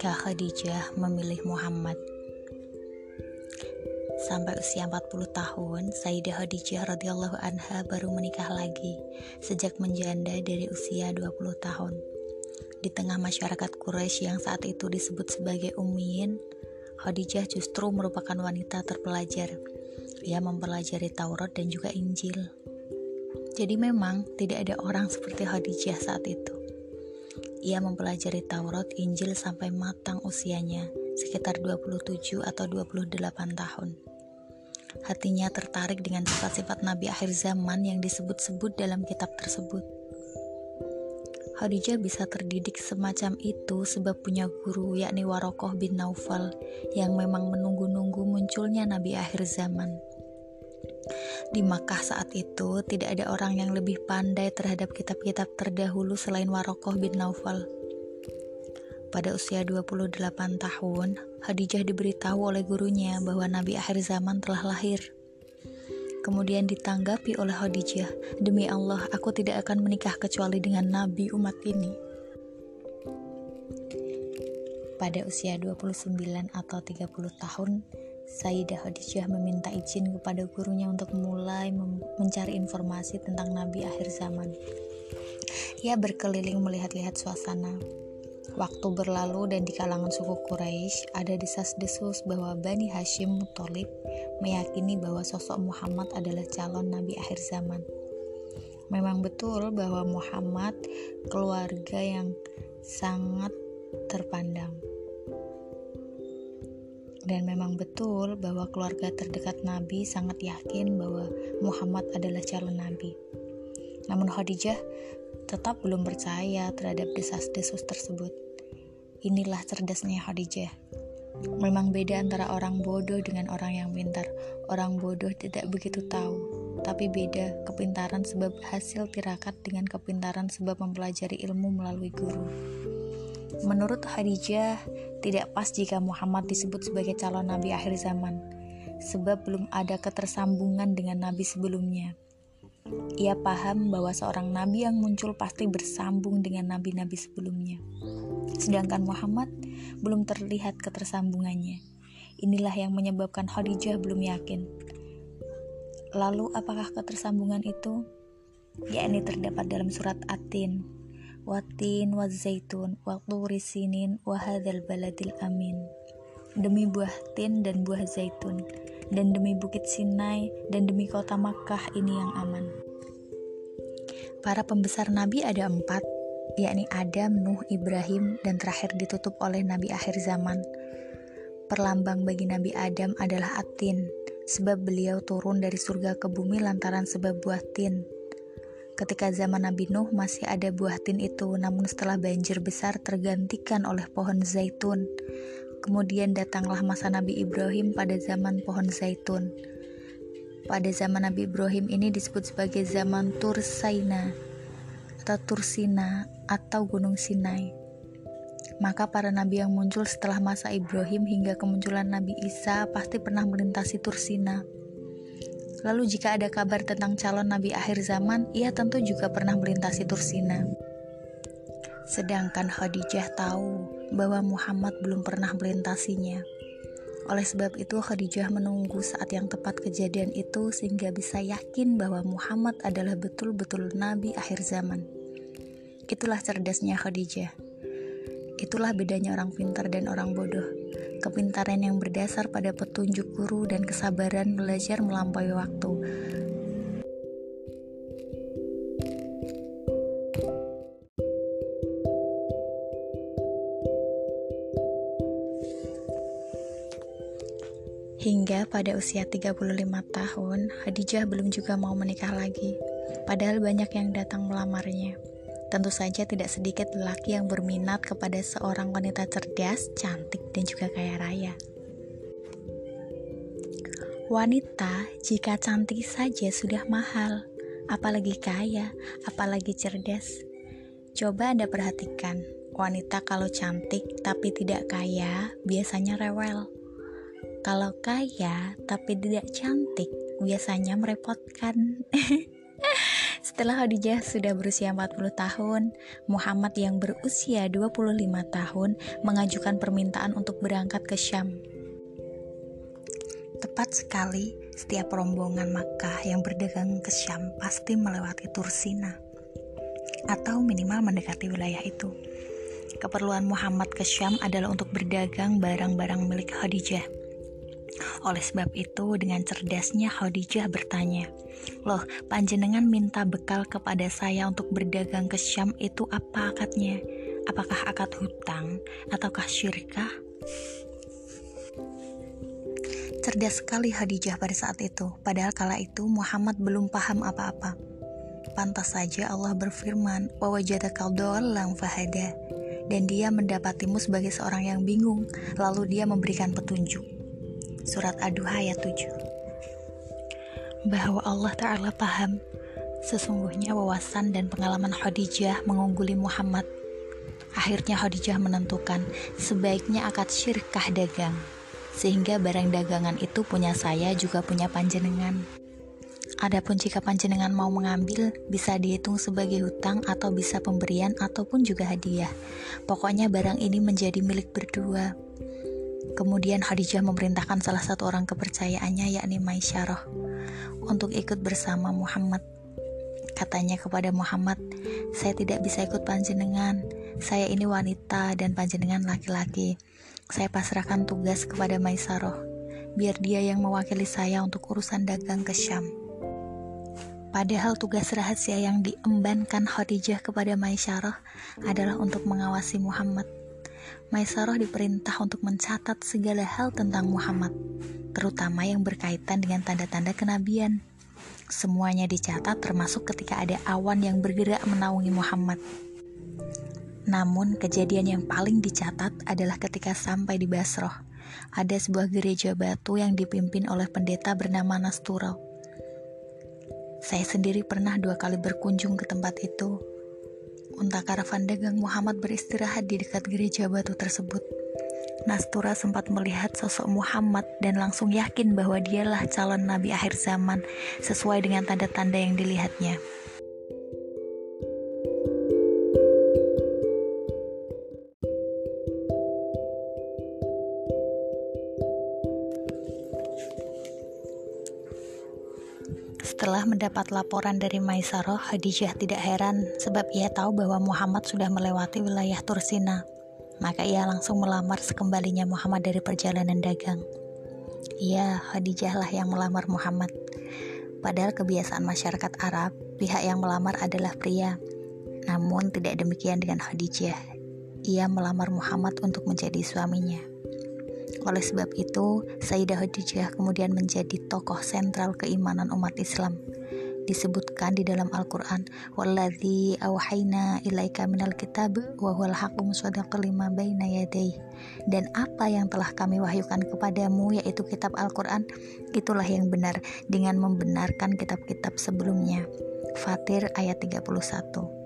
ketika Khadijah memilih Muhammad. Sampai usia 40 tahun, Sayyidah Khadijah radhiyallahu anha baru menikah lagi sejak menjanda dari usia 20 tahun. Di tengah masyarakat Quraisy yang saat itu disebut sebagai Ummiyin, Khadijah justru merupakan wanita terpelajar. Ia mempelajari Taurat dan juga Injil. Jadi memang tidak ada orang seperti Khadijah saat itu. Ia mempelajari Taurat, Injil sampai matang usianya, sekitar 27 atau 28 tahun. Hatinya tertarik dengan sifat-sifat Nabi akhir zaman yang disebut-sebut dalam kitab tersebut. Khadijah bisa terdidik semacam itu sebab punya guru yakni Warokoh bin Naufal yang memang menunggu-nunggu munculnya Nabi akhir zaman. Di Makkah saat itu tidak ada orang yang lebih pandai terhadap kitab-kitab terdahulu selain Warokoh bin Naufal. Pada usia 28 tahun, Khadijah diberitahu oleh gurunya bahwa Nabi akhir zaman telah lahir. Kemudian ditanggapi oleh Khadijah, "Demi Allah, aku tidak akan menikah kecuali dengan nabi umat ini." Pada usia 29 atau 30 tahun, Sayyidah Khadijah meminta izin kepada gurunya untuk mulai mencari informasi tentang Nabi akhir zaman. Ia berkeliling melihat-lihat suasana. Waktu berlalu dan di kalangan suku Quraisy ada desas-desus bahwa Bani Hashim Muthalib meyakini bahwa sosok Muhammad adalah calon nabi akhir zaman. Memang betul bahwa Muhammad keluarga yang sangat terpandang. Dan memang betul bahwa keluarga terdekat Nabi sangat yakin bahwa Muhammad adalah calon Nabi. Namun Khadijah tetap belum percaya terhadap desas-desus tersebut. Inilah cerdasnya Khadijah. Memang beda antara orang bodoh dengan orang yang pintar. Orang bodoh tidak begitu tahu, tapi beda kepintaran sebab hasil tirakat dengan kepintaran sebab mempelajari ilmu melalui guru. Menurut Khadijah, tidak pas jika Muhammad disebut sebagai calon nabi akhir zaman, sebab belum ada ketersambungan dengan nabi sebelumnya. Ia paham bahwa seorang nabi yang muncul pasti bersambung dengan nabi-nabi sebelumnya. Sedangkan Muhammad belum terlihat ketersambungannya. Inilah yang menyebabkan Khadijah belum yakin. Lalu apakah ketersambungan itu? yakni terdapat dalam surat Atin watin wa zaitun wa sinin wa hadzal baladil amin. Demi buah tin dan buah zaitun dan demi bukit Sinai dan demi kota Makkah ini yang aman. Para pembesar nabi ada empat yakni Adam, Nuh, Ibrahim dan terakhir ditutup oleh nabi akhir zaman. Perlambang bagi nabi Adam adalah atin sebab beliau turun dari surga ke bumi lantaran sebab buah tin Ketika zaman Nabi Nuh masih ada buah tin itu, namun setelah banjir besar tergantikan oleh pohon zaitun. Kemudian datanglah masa Nabi Ibrahim pada zaman pohon zaitun. Pada zaman Nabi Ibrahim ini disebut sebagai zaman Tursaina atau Tursina atau Gunung Sinai. Maka para nabi yang muncul setelah masa Ibrahim hingga kemunculan Nabi Isa pasti pernah melintasi Tursina. Lalu jika ada kabar tentang calon nabi akhir zaman, ia tentu juga pernah melintasi Tursina. Sedangkan Khadijah tahu bahwa Muhammad belum pernah melintasinya. Oleh sebab itu Khadijah menunggu saat yang tepat kejadian itu sehingga bisa yakin bahwa Muhammad adalah betul-betul nabi akhir zaman. Itulah cerdasnya Khadijah. Itulah bedanya orang pintar dan orang bodoh kepintaran yang berdasar pada petunjuk guru dan kesabaran belajar melampaui waktu. Hingga pada usia 35 tahun, Hadijah belum juga mau menikah lagi. Padahal banyak yang datang melamarnya. Tentu saja tidak sedikit lelaki yang berminat kepada seorang wanita cerdas, cantik, dan juga kaya raya. Wanita, jika cantik saja sudah mahal, apalagi kaya, apalagi cerdas. Coba Anda perhatikan, wanita kalau cantik tapi tidak kaya, biasanya rewel. Kalau kaya tapi tidak cantik, biasanya merepotkan. Setelah Khadijah sudah berusia 40 tahun, Muhammad yang berusia 25 tahun mengajukan permintaan untuk berangkat ke Syam. Tepat sekali, setiap rombongan Makkah yang berdagang ke Syam pasti melewati Tursina atau minimal mendekati wilayah itu. Keperluan Muhammad ke Syam adalah untuk berdagang barang-barang milik Khadijah. Oleh sebab itu, dengan cerdasnya Khadijah bertanya, Loh, panjenengan minta bekal kepada saya untuk berdagang ke Syam itu apa akadnya? Apakah akad hutang ataukah syirkah? Cerdas sekali Khadijah pada saat itu, padahal kala itu Muhammad belum paham apa-apa. Pantas saja Allah berfirman, "Wawajadaka lang fahada." Dan dia mendapatimu sebagai seorang yang bingung, lalu dia memberikan petunjuk. Surat Ad-Duha ayat 7. Bahwa Allah Ta'ala paham Sesungguhnya wawasan dan pengalaman Khadijah mengungguli Muhammad. Akhirnya Khadijah menentukan sebaiknya akad syirkah dagang sehingga barang dagangan itu punya saya juga punya panjenengan. Adapun jika panjenengan mau mengambil, bisa dihitung sebagai hutang atau bisa pemberian ataupun juga hadiah. Pokoknya barang ini menjadi milik berdua. Kemudian Khadijah memerintahkan salah satu orang kepercayaannya yakni Maisyarah untuk ikut bersama Muhammad. Katanya kepada Muhammad, "Saya tidak bisa ikut panjenengan. Saya ini wanita dan panjenengan laki-laki saya pasrahkan tugas kepada Maisaroh, biar dia yang mewakili saya untuk urusan dagang ke Syam. Padahal tugas rahasia yang diembankan Khadijah kepada Maisaroh adalah untuk mengawasi Muhammad. Maisaroh diperintah untuk mencatat segala hal tentang Muhammad, terutama yang berkaitan dengan tanda-tanda kenabian. Semuanya dicatat termasuk ketika ada awan yang bergerak menaungi Muhammad. Namun, kejadian yang paling dicatat adalah ketika sampai di Basroh. Ada sebuah gereja batu yang dipimpin oleh pendeta bernama Nasturo. Saya sendiri pernah dua kali berkunjung ke tempat itu. Unta karavan dagang Muhammad beristirahat di dekat gereja batu tersebut. Nastura sempat melihat sosok Muhammad dan langsung yakin bahwa dialah calon nabi akhir zaman sesuai dengan tanda-tanda yang dilihatnya. Setelah mendapat laporan dari Maisaroh, Khadijah tidak heran sebab ia tahu bahwa Muhammad sudah melewati wilayah Tursina. Maka ia langsung melamar sekembalinya Muhammad dari perjalanan dagang. Iya, Khadijah lah yang melamar Muhammad. Padahal kebiasaan masyarakat Arab, pihak yang melamar adalah pria. Namun tidak demikian dengan Khadijah. Ia melamar Muhammad untuk menjadi suaminya. Oleh sebab itu, Sayyidah Khadijah kemudian menjadi tokoh sentral keimanan umat Islam. Disebutkan di dalam Al-Quran, Walladhi awhayna ilaika minal kitab wa huwal haqqu lima baina yadayh. Dan apa yang telah kami wahyukan kepadamu yaitu kitab Al-Quran, itulah yang benar dengan membenarkan kitab-kitab sebelumnya. Fatir ayat 31